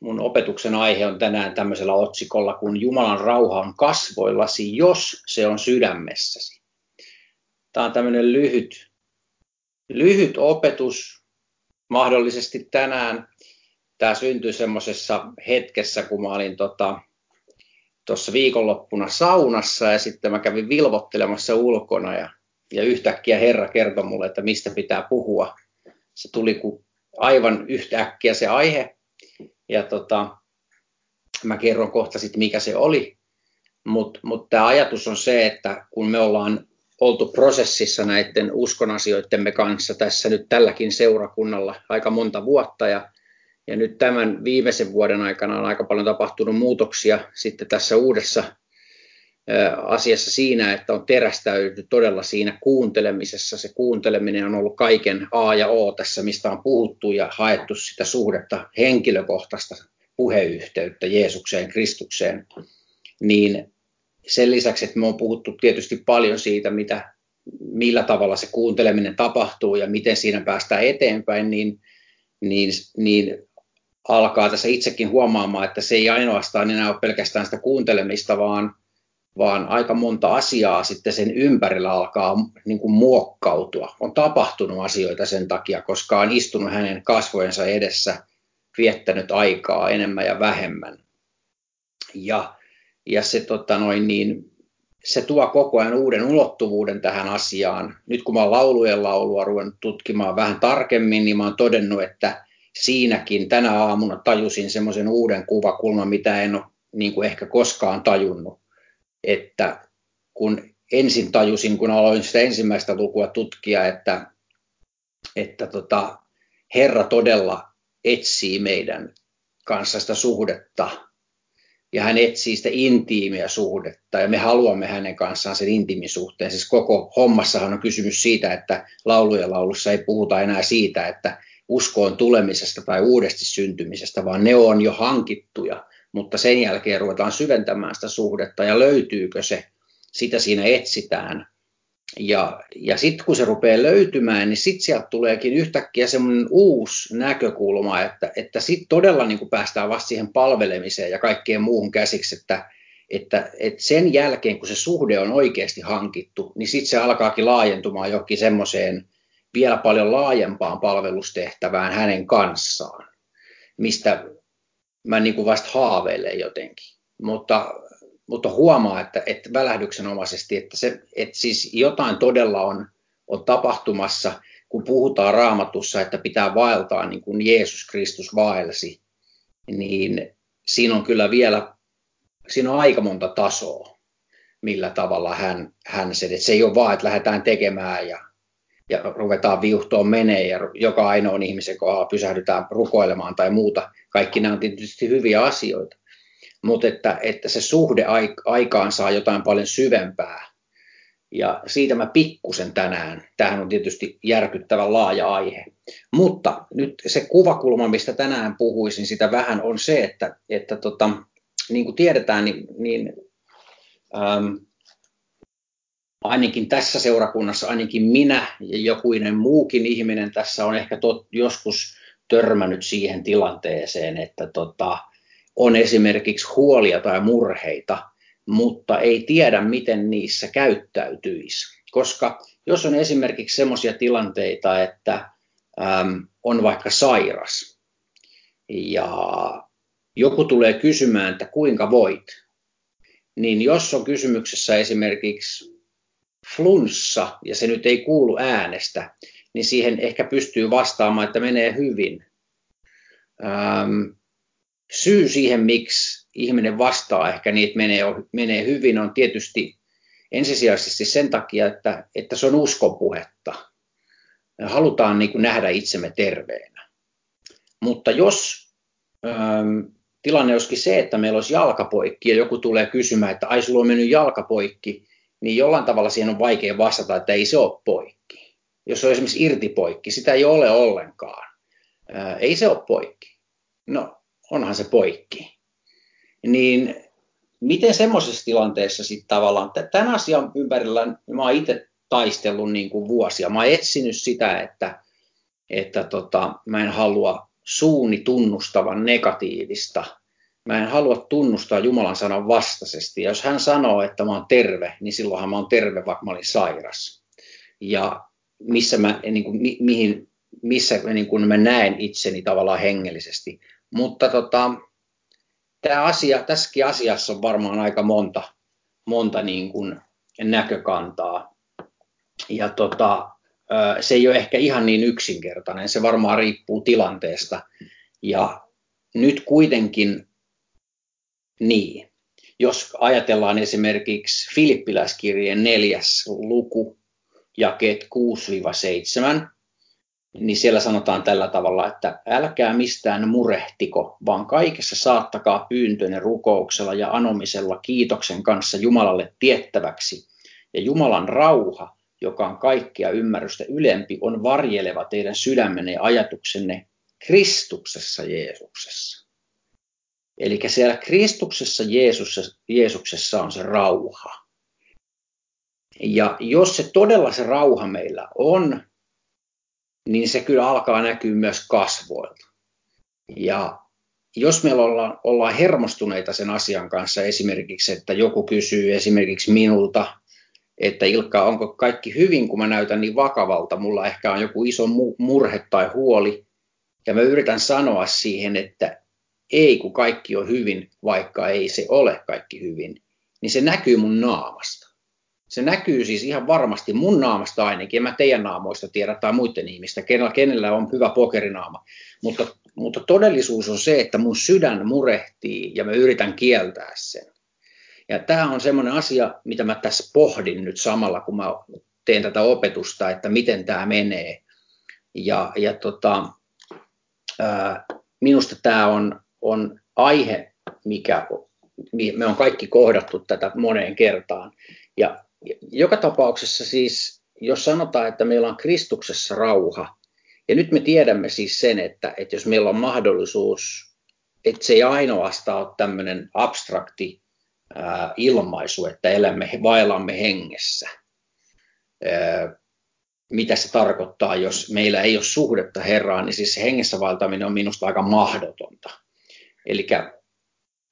mun opetuksen aihe on tänään tämmöisellä otsikolla, kun Jumalan rauha on kasvoillasi, jos se on sydämessäsi. Tämä on tämmöinen lyhyt, lyhyt opetus, mahdollisesti tänään. Tämä syntyi semmoisessa hetkessä, kun mä olin tota, viikonloppuna saunassa ja sitten mä kävin vilvottelemassa ulkona ja, ja yhtäkkiä Herra kertoi mulle, että mistä pitää puhua. Se tuli kuin aivan yhtäkkiä se aihe ja tota, mä kerron kohta sitten mikä se oli. Mutta mut tämä ajatus on se, että kun me ollaan oltu prosessissa näiden uskonasioidemme kanssa tässä nyt tälläkin seurakunnalla aika monta vuotta ja ja nyt tämän viimeisen vuoden aikana on aika paljon tapahtunut muutoksia sitten tässä uudessa asiassa siinä, että on terästäydytty todella siinä kuuntelemisessa. Se kuunteleminen on ollut kaiken A ja O tässä, mistä on puhuttu ja haettu sitä suhdetta henkilökohtaista puheyhteyttä Jeesukseen, Kristukseen. Niin sen lisäksi, että me on puhuttu tietysti paljon siitä, mitä, millä tavalla se kuunteleminen tapahtuu ja miten siinä päästään eteenpäin, niin, niin, niin alkaa tässä itsekin huomaamaan, että se ei ainoastaan enää ole pelkästään sitä kuuntelemista, vaan, vaan aika monta asiaa sitten sen ympärillä alkaa niin kuin muokkautua. On tapahtunut asioita sen takia, koska on istunut hänen kasvojensa edessä, viettänyt aikaa enemmän ja vähemmän. Ja, ja se, tota noin, niin, se tuo koko ajan uuden ulottuvuuden tähän asiaan. Nyt kun mä oon laulujen laulua ruvennut tutkimaan vähän tarkemmin, niin mä oon todennut, että siinäkin tänä aamuna tajusin semmoisen uuden kuvakulman, mitä en ole niin kuin ehkä koskaan tajunnut. Että kun ensin tajusin, kun aloin sitä ensimmäistä lukua tutkia, että, että tota, Herra todella etsii meidän kanssa sitä suhdetta. Ja hän etsii sitä intiimiä suhdetta. Ja me haluamme hänen kanssaan sen intiimisuhteen. Siis koko hommassahan on kysymys siitä, että laulujen laulussa ei puhuta enää siitä, että uskoon tulemisesta tai uudesti syntymisestä, vaan ne on jo hankittuja, mutta sen jälkeen ruvetaan syventämään sitä suhdetta ja löytyykö se, sitä siinä etsitään. Ja, ja sitten kun se rupeaa löytymään, niin sitten sieltä tuleekin yhtäkkiä semmoinen uusi näkökulma, että, että sitten todella niin kuin päästään vasta siihen palvelemiseen ja kaikkeen muuhun käsiksi, että, että, että sen jälkeen kun se suhde on oikeasti hankittu, niin sitten se alkaakin laajentumaan johonkin semmoiseen vielä paljon laajempaan palvelustehtävään hänen kanssaan, mistä mä niin kuin vasta haaveilen jotenkin. Mutta, mutta huomaa, että, että välähdyksenomaisesti, että, se, että siis jotain todella on, on tapahtumassa, kun puhutaan raamatussa, että pitää vaeltaa niin kuin Jeesus Kristus vaelsi, niin siinä on kyllä vielä, siinä on aika monta tasoa, millä tavalla hän, hän sen, että se ei ole vaan, että lähdetään tekemään ja ja ruvetaan viuhtoon menee ja joka ainoan ihmisen kohdalla pysähdytään rukoilemaan tai muuta. Kaikki nämä on tietysti hyviä asioita, mutta että, että se suhde aikaan saa jotain paljon syvempää. Ja siitä mä pikkusen tänään. Tämähän on tietysti järkyttävän laaja aihe. Mutta nyt se kuvakulma, mistä tänään puhuisin, sitä vähän on se, että, että tota, niin kuin tiedetään, niin, niin ähm, ainakin tässä seurakunnassa, ainakin minä ja jokuinen muukin ihminen tässä on ehkä tot, joskus törmännyt siihen tilanteeseen, että tota, on esimerkiksi huolia tai murheita, mutta ei tiedä, miten niissä käyttäytyisi. Koska jos on esimerkiksi sellaisia tilanteita, että äm, on vaikka sairas ja joku tulee kysymään, että kuinka voit, niin jos on kysymyksessä esimerkiksi flunssa ja se nyt ei kuulu äänestä, niin siihen ehkä pystyy vastaamaan, että menee hyvin. Ähm, syy siihen, miksi ihminen vastaa ehkä niin, että menee, menee hyvin, on tietysti ensisijaisesti sen takia, että, että se on uskopuhetta. Me halutaan niin kuin nähdä itsemme terveenä. Mutta jos ähm, tilanne olisikin se, että meillä olisi jalkapoikki ja joku tulee kysymään, että ai sulla on mennyt jalkapoikki, niin jollain tavalla siihen on vaikea vastata, että ei se ole poikki. Jos on esimerkiksi irtipoikki, sitä ei ole ollenkaan. Ää, ei se ole poikki. No, onhan se poikki. Niin miten semmoisessa tilanteessa sitten tavallaan, tämän asian ympärillä mä oon itse taistellut niin kuin vuosia. Mä oon etsinyt sitä, että, että tota, mä en halua suuni tunnustavan negatiivista. Mä en halua tunnustaa Jumalan sanan vastaisesti. Ja jos hän sanoo, että mä oon terve, niin silloinhan mä oon terve, vaikka mä olin sairas. Ja missä mä, niin kuin, mi, mihin, missä niin kuin mä näen itseni tavallaan hengellisesti. Mutta tota, tämä asia, tässäkin asiassa on varmaan aika monta, monta niin kuin näkökantaa. Ja tota, se ei ole ehkä ihan niin yksinkertainen, se varmaan riippuu tilanteesta. Ja nyt kuitenkin niin, jos ajatellaan esimerkiksi Filippiläiskirjeen neljäs luku, jakeet 6-7, niin siellä sanotaan tällä tavalla, että älkää mistään murehtiko, vaan kaikessa saattakaa pyyntönne rukouksella ja anomisella kiitoksen kanssa Jumalalle tiettäväksi. Ja Jumalan rauha, joka on kaikkea ymmärrystä ylempi, on varjeleva teidän sydämenne ja ajatuksenne Kristuksessa Jeesuksessa. Eli siellä Kristuksessa Jeesuksessa, Jeesuksessa on se rauha. Ja jos se todella se rauha meillä on, niin se kyllä alkaa näkyä myös kasvoilta. Ja jos me ollaan, ollaan hermostuneita sen asian kanssa esimerkiksi, että joku kysyy esimerkiksi minulta, että Ilkka, onko kaikki hyvin, kun mä näytän niin vakavalta, mulla ehkä on joku iso murhe tai huoli, ja mä yritän sanoa siihen, että ei, kun kaikki on hyvin, vaikka ei se ole kaikki hyvin, niin se näkyy mun naamasta. Se näkyy siis ihan varmasti mun naamasta ainakin, en mä teidän naamoista tiedä tai muiden ihmistä, kenellä, kenellä on hyvä pokerinaama. Mutta, mutta todellisuus on se, että mun sydän murehtii ja mä yritän kieltää sen. Ja tämä on semmoinen asia, mitä mä tässä pohdin nyt samalla, kun mä teen tätä opetusta, että miten tämä menee. Ja, ja tota, ää, minusta tämä on, on aihe, mikä me on kaikki kohdattu tätä moneen kertaan. Ja joka tapauksessa siis, jos sanotaan, että meillä on Kristuksessa rauha, ja nyt me tiedämme siis sen, että, että jos meillä on mahdollisuus, että se ei ainoastaan ole tämmöinen abstrakti ää, ilmaisu, että elämme, vaellamme hengessä. Ää, mitä se tarkoittaa, jos meillä ei ole suhdetta Herraan, niin siis se hengessä vaeltaminen on minusta aika mahdotonta. Eli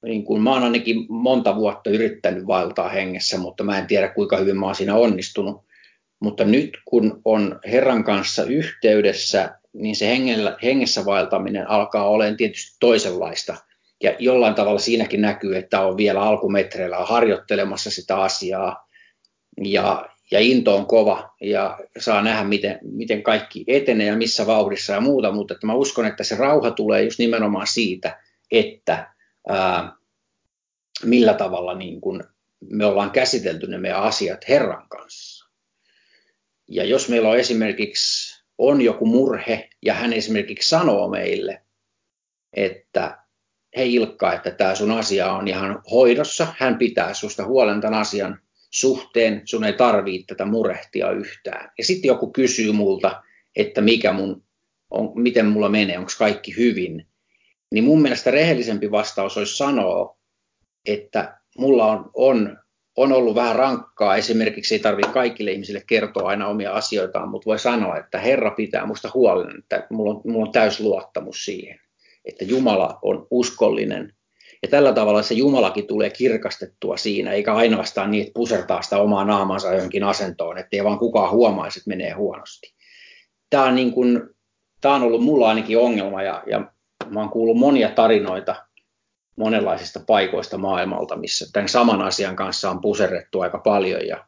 niin kuin mä oon ainakin monta vuotta yrittänyt vaeltaa hengessä, mutta mä en tiedä kuinka hyvin mä oon siinä onnistunut. Mutta nyt kun on Herran kanssa yhteydessä, niin se hengellä, hengessä vaeltaminen alkaa olemaan tietysti toisenlaista. Ja jollain tavalla siinäkin näkyy, että on vielä alkumetreillä harjoittelemassa sitä asiaa. Ja, ja into on kova ja saa nähdä, miten, miten kaikki etenee ja missä vauhdissa ja muuta. Mutta että mä uskon, että se rauha tulee just nimenomaan siitä, että ää, millä tavalla niin kuin me ollaan käsitelty ne meidän asiat Herran kanssa. Ja jos meillä on esimerkiksi on joku murhe ja hän esimerkiksi sanoo meille, että hei Ilkka, että tämä sun asia on ihan hoidossa, hän pitää susta huolen tämän asian suhteen, sun ei tarvitse tätä murehtia yhtään. Ja sitten joku kysyy multa, että mikä mun, on, miten mulla menee, onko kaikki hyvin, niin mun mielestä rehellisempi vastaus olisi sanoa, että mulla on, on, on ollut vähän rankkaa. Esimerkiksi ei tarvitse kaikille ihmisille kertoa aina omia asioitaan, mutta voi sanoa, että Herra pitää musta huolen, että mulla on, mulla on täys luottamus siihen, että Jumala on uskollinen. Ja tällä tavalla se Jumalakin tulee kirkastettua siinä, eikä ainoastaan niin, että pusertaa sitä omaa naamansa johonkin asentoon, ettei vaan kukaan huomaisi, että menee huonosti. Tämä on, niin kuin, tämä on ollut mulla ainakin ongelma ja, ja mä oon kuullut monia tarinoita monenlaisista paikoista maailmalta, missä tämän saman asian kanssa on puserrettu aika paljon ja,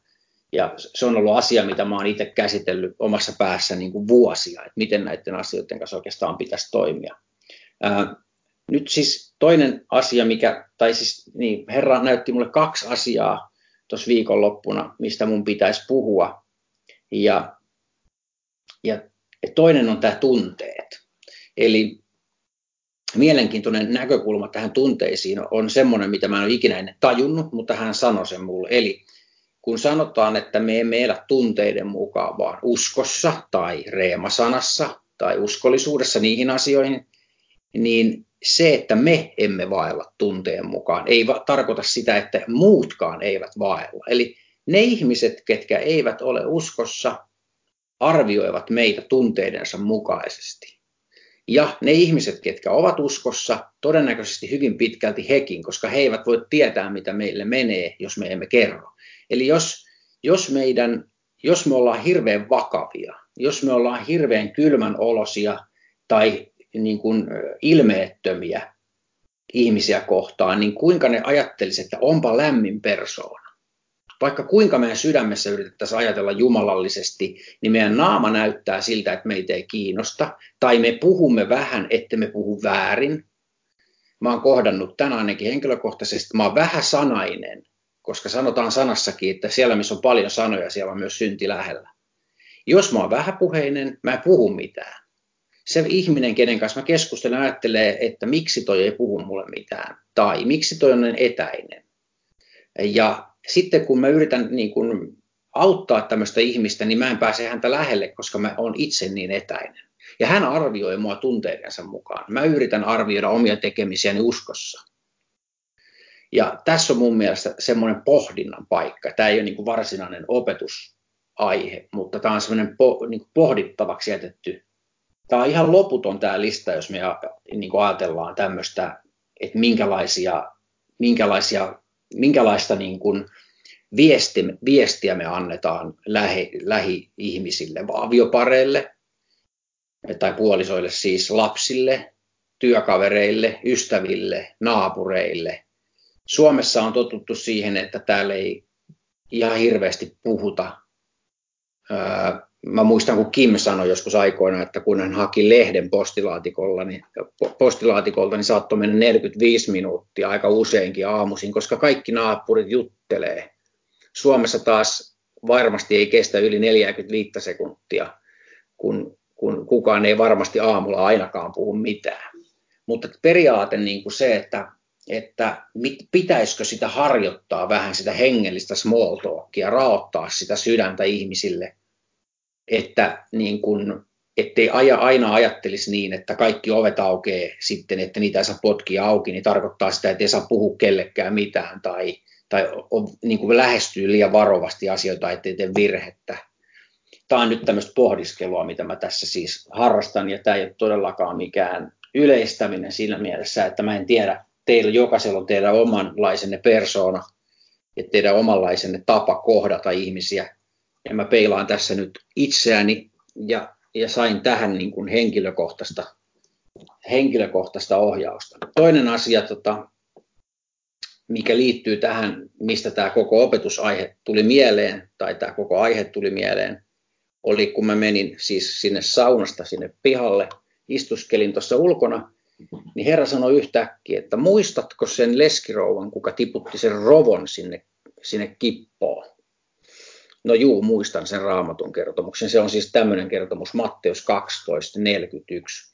ja se on ollut asia, mitä mä oon itse käsitellyt omassa päässä niin kuin vuosia, että miten näiden asioiden kanssa oikeastaan pitäisi toimia. Ää, nyt siis toinen asia, mikä, tai siis niin, Herra näytti mulle kaksi asiaa tuossa viikonloppuna, mistä mun pitäisi puhua. Ja, ja toinen on tämä tunteet. Eli mielenkiintoinen näkökulma tähän tunteisiin on semmoinen, mitä mä en ole ikinä ennen tajunnut, mutta hän sanoi sen mulle. Eli kun sanotaan, että me emme elä tunteiden mukaan, vaan uskossa tai reemasanassa tai uskollisuudessa niihin asioihin, niin se, että me emme vaella tunteen mukaan, ei va- tarkoita sitä, että muutkaan eivät vaella. Eli ne ihmiset, ketkä eivät ole uskossa, arvioivat meitä tunteidensa mukaisesti. Ja ne ihmiset, ketkä ovat uskossa, todennäköisesti hyvin pitkälti hekin, koska he eivät voi tietää, mitä meille menee, jos me emme kerro. Eli jos, jos, meidän, jos me ollaan hirveän vakavia, jos me ollaan hirveän kylmän olosia tai niin kuin ilmeettömiä ihmisiä kohtaan, niin kuinka ne ajattelisivat, että onpa lämmin persoona. Vaikka kuinka meidän sydämessä yritettäisiin ajatella jumalallisesti, niin meidän naama näyttää siltä, että meitä ei kiinnosta, tai me puhumme vähän, että me puhu väärin. Mä oon kohdannut tänään ainakin henkilökohtaisesti, mä oon vähän sanainen, koska sanotaan sanassakin, että siellä missä on paljon sanoja, siellä on myös synti lähellä. Jos mä oon vähäpuheinen, mä en puhu mitään. Se ihminen, kenen kanssa mä keskustelen, ajattelee, että miksi toi ei puhu mulle mitään, tai miksi toi on etäinen. Ja sitten kun mä yritän niin kun auttaa tämmöistä ihmistä, niin mä en pääse häntä lähelle, koska mä oon itse niin etäinen. Ja hän arvioi mua tunteidensa mukaan. Mä yritän arvioida omia tekemisiäni uskossa. Ja tässä on mun mielestä semmoinen pohdinnan paikka. Tämä ei ole niin kuin varsinainen opetusaihe, mutta tämä on semmoinen po, niin kuin pohdittavaksi jätetty. Tämä on ihan loputon tämä lista, jos me niin kuin ajatellaan tämmöistä, että minkälaisia, minkälaisia minkälaista niin kuin viesti, viestiä me annetaan lähi, lähi-ihmisille, aviopareille tai puolisoille, siis lapsille, työkavereille, ystäville, naapureille. Suomessa on totuttu siihen, että täällä ei ihan hirveästi puhuta mä muistan, kun Kim sanoi joskus aikoina, että kun hän haki lehden postilaatikolla, niin, postilaatikolta, niin saattoi mennä 45 minuuttia aika useinkin aamuisin, koska kaikki naapurit juttelee. Suomessa taas varmasti ei kestä yli 45 sekuntia, kun, kun kukaan ei varmasti aamulla ainakaan puhu mitään. Mutta periaate niin kuin se, että, että pitäisikö sitä harjoittaa vähän sitä hengellistä small talkia, raottaa sitä sydäntä ihmisille – että niin kun, ettei aina ajattelisi niin, että kaikki ovet aukeaa sitten, että niitä ei saa potkia auki, niin tarkoittaa sitä, että ei saa puhua kellekään mitään tai, tai on, niin kuin lähestyy liian varovasti asioita, ettei tee virhettä. Tämä on nyt tämmöistä pohdiskelua, mitä mä tässä siis harrastan, ja tämä ei ole todellakaan mikään yleistäminen siinä mielessä, että mä en tiedä, teillä jokaisella on teidän omanlaisenne persoona ja teidän omanlaisenne tapa kohdata ihmisiä, ja mä peilaan tässä nyt itseäni ja, ja sain tähän niin kuin henkilökohtaista, henkilökohtaista ohjausta. Toinen asia, tota, mikä liittyy tähän, mistä tämä koko opetusaihe tuli mieleen, tai tämä koko aihe tuli mieleen, oli kun mä menin siis sinne saunasta sinne pihalle, istuskelin tuossa ulkona, niin Herra sanoi yhtäkkiä, että muistatko sen leskirouvan, kuka tiputti sen rovon sinne, sinne kippoon? No juu, muistan sen raamatun kertomuksen. Se on siis tämmöinen kertomus, Matteus 12.41.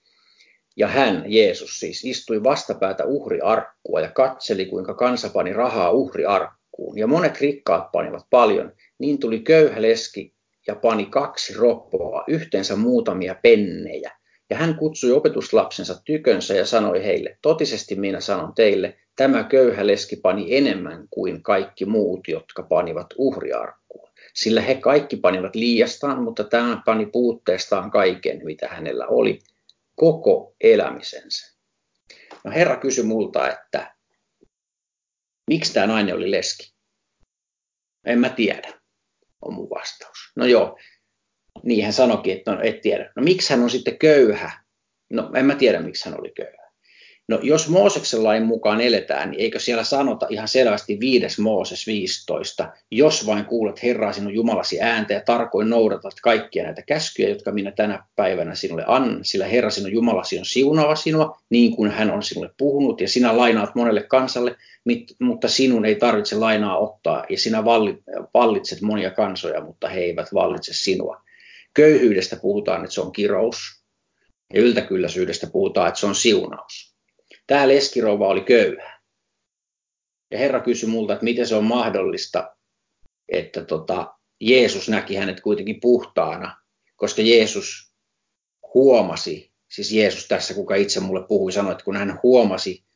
Ja hän, Jeesus siis, istui vastapäätä uhriarkkua ja katseli, kuinka kansa pani rahaa uhriarkkuun. Ja monet rikkaat panivat paljon. Niin tuli köyhä leski ja pani kaksi roppoa, yhteensä muutamia pennejä. Ja hän kutsui opetuslapsensa tykönsä ja sanoi heille, totisesti minä sanon teille, tämä köyhä leski pani enemmän kuin kaikki muut, jotka panivat uhriarkkuun sillä he kaikki panivat liiastaan, mutta tämä pani puutteestaan kaiken, mitä hänellä oli, koko elämisensä. No Herra kysyi multa, että miksi tämä nainen oli leski? En mä tiedä, on mun vastaus. No joo, niin hän sanoikin, että no, et tiedä. No miksi hän on sitten köyhä? No en mä tiedä, miksi hän oli köyhä. No jos Mooseksen lain mukaan eletään, niin eikö siellä sanota ihan selvästi 5. Mooses 15, jos vain kuulet Herraa sinun Jumalasi ääntä ja tarkoin noudatat kaikkia näitä käskyjä, jotka minä tänä päivänä sinulle annan, sillä Herra sinun Jumalasi on siunaava sinua, niin kuin hän on sinulle puhunut, ja sinä lainaat monelle kansalle, mutta sinun ei tarvitse lainaa ottaa, ja sinä vallitset monia kansoja, mutta he eivät vallitse sinua. Köyhyydestä puhutaan, että se on kirous, ja yltäkylläisyydestä puhutaan, että se on siunaus. Tämä leskirouva oli köyhä. Ja Herra kysyi multa, että miten se on mahdollista, että tota, Jeesus näki hänet kuitenkin puhtaana, koska Jeesus huomasi, siis Jeesus tässä, kuka itse mulle puhui, sanoi, että kun hän huomasi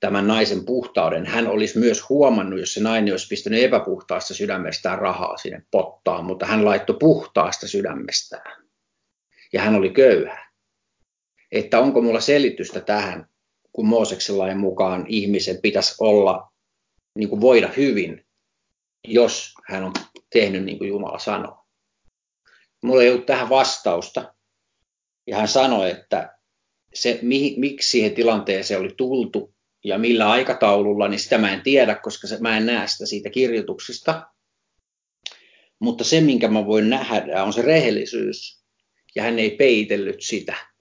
tämän naisen puhtauden, hän olisi myös huomannut, jos se nainen olisi pistänyt epäpuhtaasta sydämestään rahaa sinne pottaan, mutta hän laittoi puhtaasta sydämestään. Ja hän oli köyhä. että onko mulla selitystä tähän, kun Mooseksen lain mukaan ihmisen pitäisi olla, niin kuin voida hyvin, jos hän on tehnyt niin kuin Jumala sanoo. Mulla ei ollut tähän vastausta. Ja hän sanoi, että se, miksi siihen tilanteeseen oli tultu ja millä aikataululla, niin sitä mä en tiedä, koska se, mä en näe sitä siitä kirjoituksesta. Mutta se, minkä mä voin nähdä, on se rehellisyys. Ja hän ei peitellyt sitä.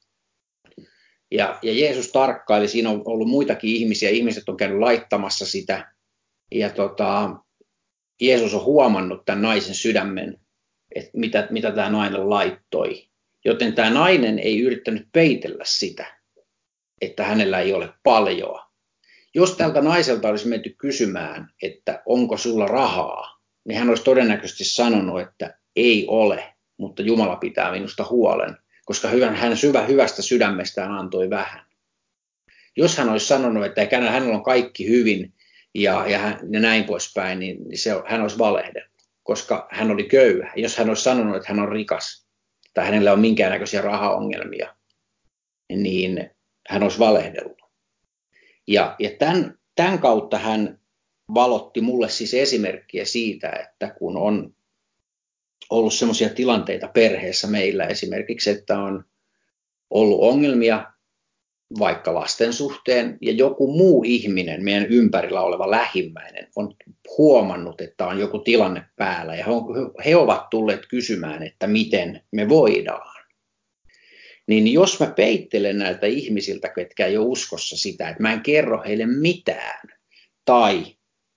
Ja, ja Jeesus tarkkaili, siinä on ollut muitakin ihmisiä, ihmiset on käynyt laittamassa sitä. Ja tota, Jeesus on huomannut tämän naisen sydämen, että mitä, mitä tämä nainen laittoi. Joten tämä nainen ei yrittänyt peitellä sitä, että hänellä ei ole paljoa. Jos tältä naiselta olisi menty kysymään, että onko sulla rahaa, niin hän olisi todennäköisesti sanonut, että ei ole, mutta Jumala pitää minusta huolen, koska hän syvä hyvästä sydämestään antoi vähän. Jos hän olisi sanonut, että hänellä on kaikki hyvin ja, ja, hän, ja näin poispäin, niin, niin se, hän olisi valehdellut, koska hän oli köyhä. Jos hän olisi sanonut, että hän on rikas tai hänellä on minkäännäköisiä rahaongelmia, niin hän olisi valehdellut. Ja, ja tämän, tämän kautta hän valotti mulle siis esimerkkiä siitä, että kun on ollut sellaisia tilanteita perheessä meillä esimerkiksi, että on ollut ongelmia vaikka lasten suhteen ja joku muu ihminen, meidän ympärillä oleva lähimmäinen, on huomannut, että on joku tilanne päällä ja he ovat tulleet kysymään, että miten me voidaan. Niin jos mä peittelen näiltä ihmisiltä, ketkä ei ole uskossa sitä, että mä en kerro heille mitään, tai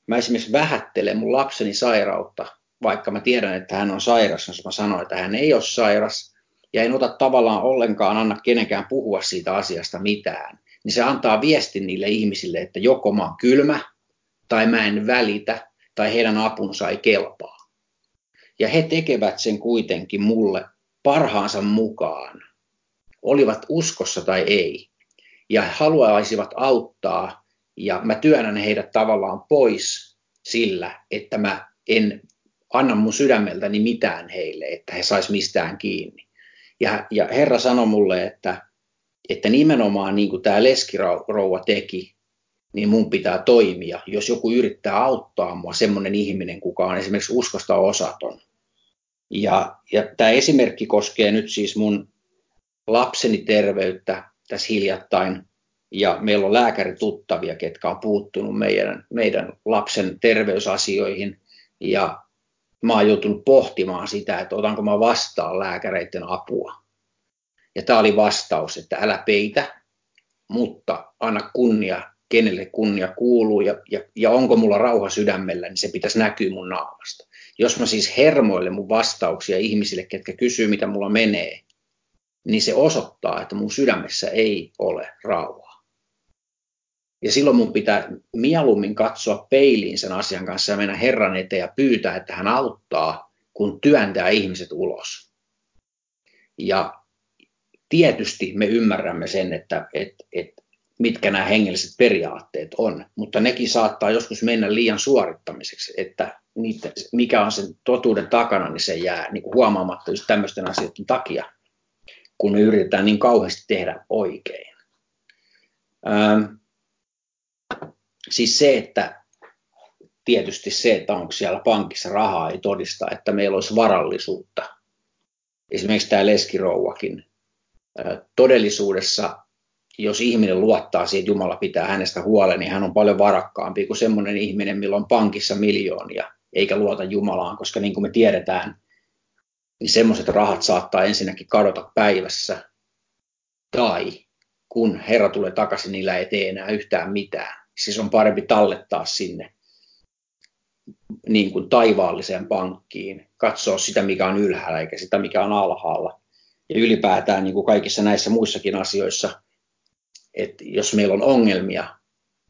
mä esimerkiksi vähättelen mun lapseni sairautta, vaikka mä tiedän, että hän on sairas, jos mä sanon, että hän ei ole sairas, ja en ota tavallaan ollenkaan anna kenenkään puhua siitä asiasta mitään, niin se antaa viestin niille ihmisille, että joko mä oon kylmä, tai mä en välitä, tai heidän apunsa ei kelpaa. Ja he tekevät sen kuitenkin mulle parhaansa mukaan, olivat uskossa tai ei, ja haluaisivat auttaa, ja mä työnnän heidät tavallaan pois sillä, että mä en anna mun sydämeltäni mitään heille, että he sais mistään kiinni. Ja, ja Herra sanoi mulle, että, että nimenomaan niin kuin tämä leskirouva teki, niin mun pitää toimia, jos joku yrittää auttaa mua, semmoinen ihminen, kuka on esimerkiksi uskosta osaton. Ja, ja tämä esimerkki koskee nyt siis mun lapseni terveyttä tässä hiljattain, ja meillä on lääkärituttavia, ketkä on puuttunut meidän, meidän lapsen terveysasioihin, ja mä oon joutunut pohtimaan sitä, että otanko mä vastaan lääkäreiden apua. Ja tämä oli vastaus, että älä peitä, mutta anna kunnia, kenelle kunnia kuuluu ja, ja, ja onko mulla rauha sydämellä, niin se pitäisi näkyä mun naamasta. Jos mä siis hermoille mun vastauksia ihmisille, ketkä kysyy, mitä mulla menee, niin se osoittaa, että mun sydämessä ei ole rauha. Ja silloin mun pitää mieluummin katsoa peiliin sen asian kanssa ja mennä Herran eteen ja pyytää, että hän auttaa, kun työntää ihmiset ulos. Ja tietysti me ymmärrämme sen, että, että, että mitkä nämä hengelliset periaatteet on, mutta nekin saattaa joskus mennä liian suorittamiseksi, että niitä, mikä on sen totuuden takana, niin se jää niin kuin huomaamatta just tämmöisten asioiden takia, kun me yritetään niin kauheasti tehdä oikein. Ähm, siis se, että tietysti se, että onko siellä pankissa rahaa, ei todista, että meillä olisi varallisuutta. Esimerkiksi tämä leskirouvakin. Todellisuudessa, jos ihminen luottaa siihen, että Jumala pitää hänestä huolen, niin hän on paljon varakkaampi kuin semmoinen ihminen, millä on pankissa miljoonia, eikä luota Jumalaan, koska niin kuin me tiedetään, niin semmoiset rahat saattaa ensinnäkin kadota päivässä, tai kun Herra tulee takaisin, niillä ei tee enää yhtään mitään siis on parempi tallettaa sinne niin kuin taivaalliseen pankkiin, katsoa sitä, mikä on ylhäällä, eikä sitä, mikä on alhaalla. Ja ylipäätään niin kuin kaikissa näissä muissakin asioissa, että jos meillä on ongelmia,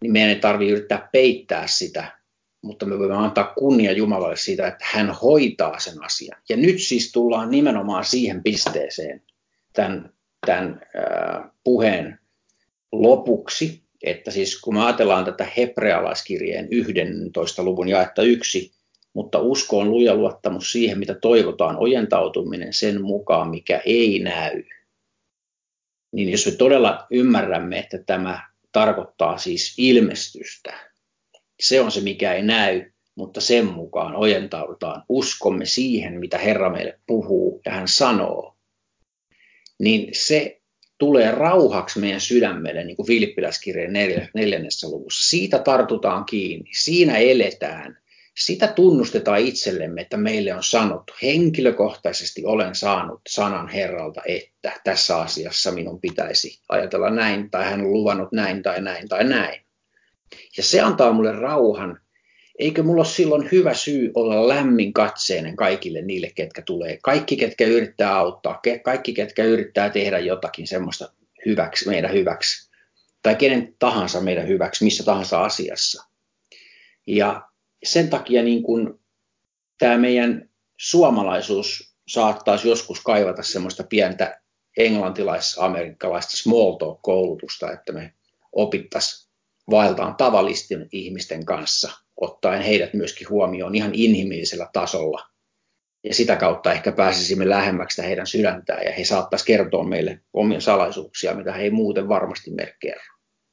niin meidän ei tarvitse yrittää peittää sitä, mutta me voimme antaa kunnia Jumalalle siitä, että hän hoitaa sen asian. Ja nyt siis tullaan nimenomaan siihen pisteeseen tämän, tämän äh, puheen lopuksi, että siis kun me ajatellaan tätä hebrealaiskirjeen 11. luvun jaetta yksi, mutta usko on luja luottamus siihen, mitä toivotaan, ojentautuminen sen mukaan, mikä ei näy. niin jos me todella ymmärrämme, että tämä tarkoittaa siis ilmestystä, se on se, mikä ei näy, mutta sen mukaan ojentaudutaan, uskomme siihen, mitä Herra meille puhuu ja hän sanoo, niin se tulee rauhaksi meidän sydämelle, niin kuin Filippiläiskirjeen neljännessä luvussa. Siitä tartutaan kiinni, siinä eletään, sitä tunnustetaan itsellemme, että meille on sanottu, henkilökohtaisesti olen saanut sanan Herralta, että tässä asiassa minun pitäisi ajatella näin, tai hän on luvannut näin, tai näin, tai näin. Ja se antaa mulle rauhan. Eikö mulla ole silloin hyvä syy olla lämmin katseinen kaikille niille, ketkä tulee. Kaikki, ketkä yrittää auttaa, kaikki, ketkä yrittää tehdä jotakin semmoista hyväksi, meidän hyväksi. Tai kenen tahansa meidän hyväksi, missä tahansa asiassa. Ja sen takia niin kuin tämä meidän suomalaisuus saattaisi joskus kaivata semmoista pientä englantilais-amerikkalaista small talk-koulutusta, että me opittaisiin vaeltaan tavallisten ihmisten kanssa, ottaen heidät myöskin huomioon ihan inhimillisellä tasolla. Ja sitä kautta ehkä pääsisimme lähemmäksi heidän sydäntään ja he saattaisi kertoa meille omia salaisuuksia, mitä he ei muuten varmasti kerro.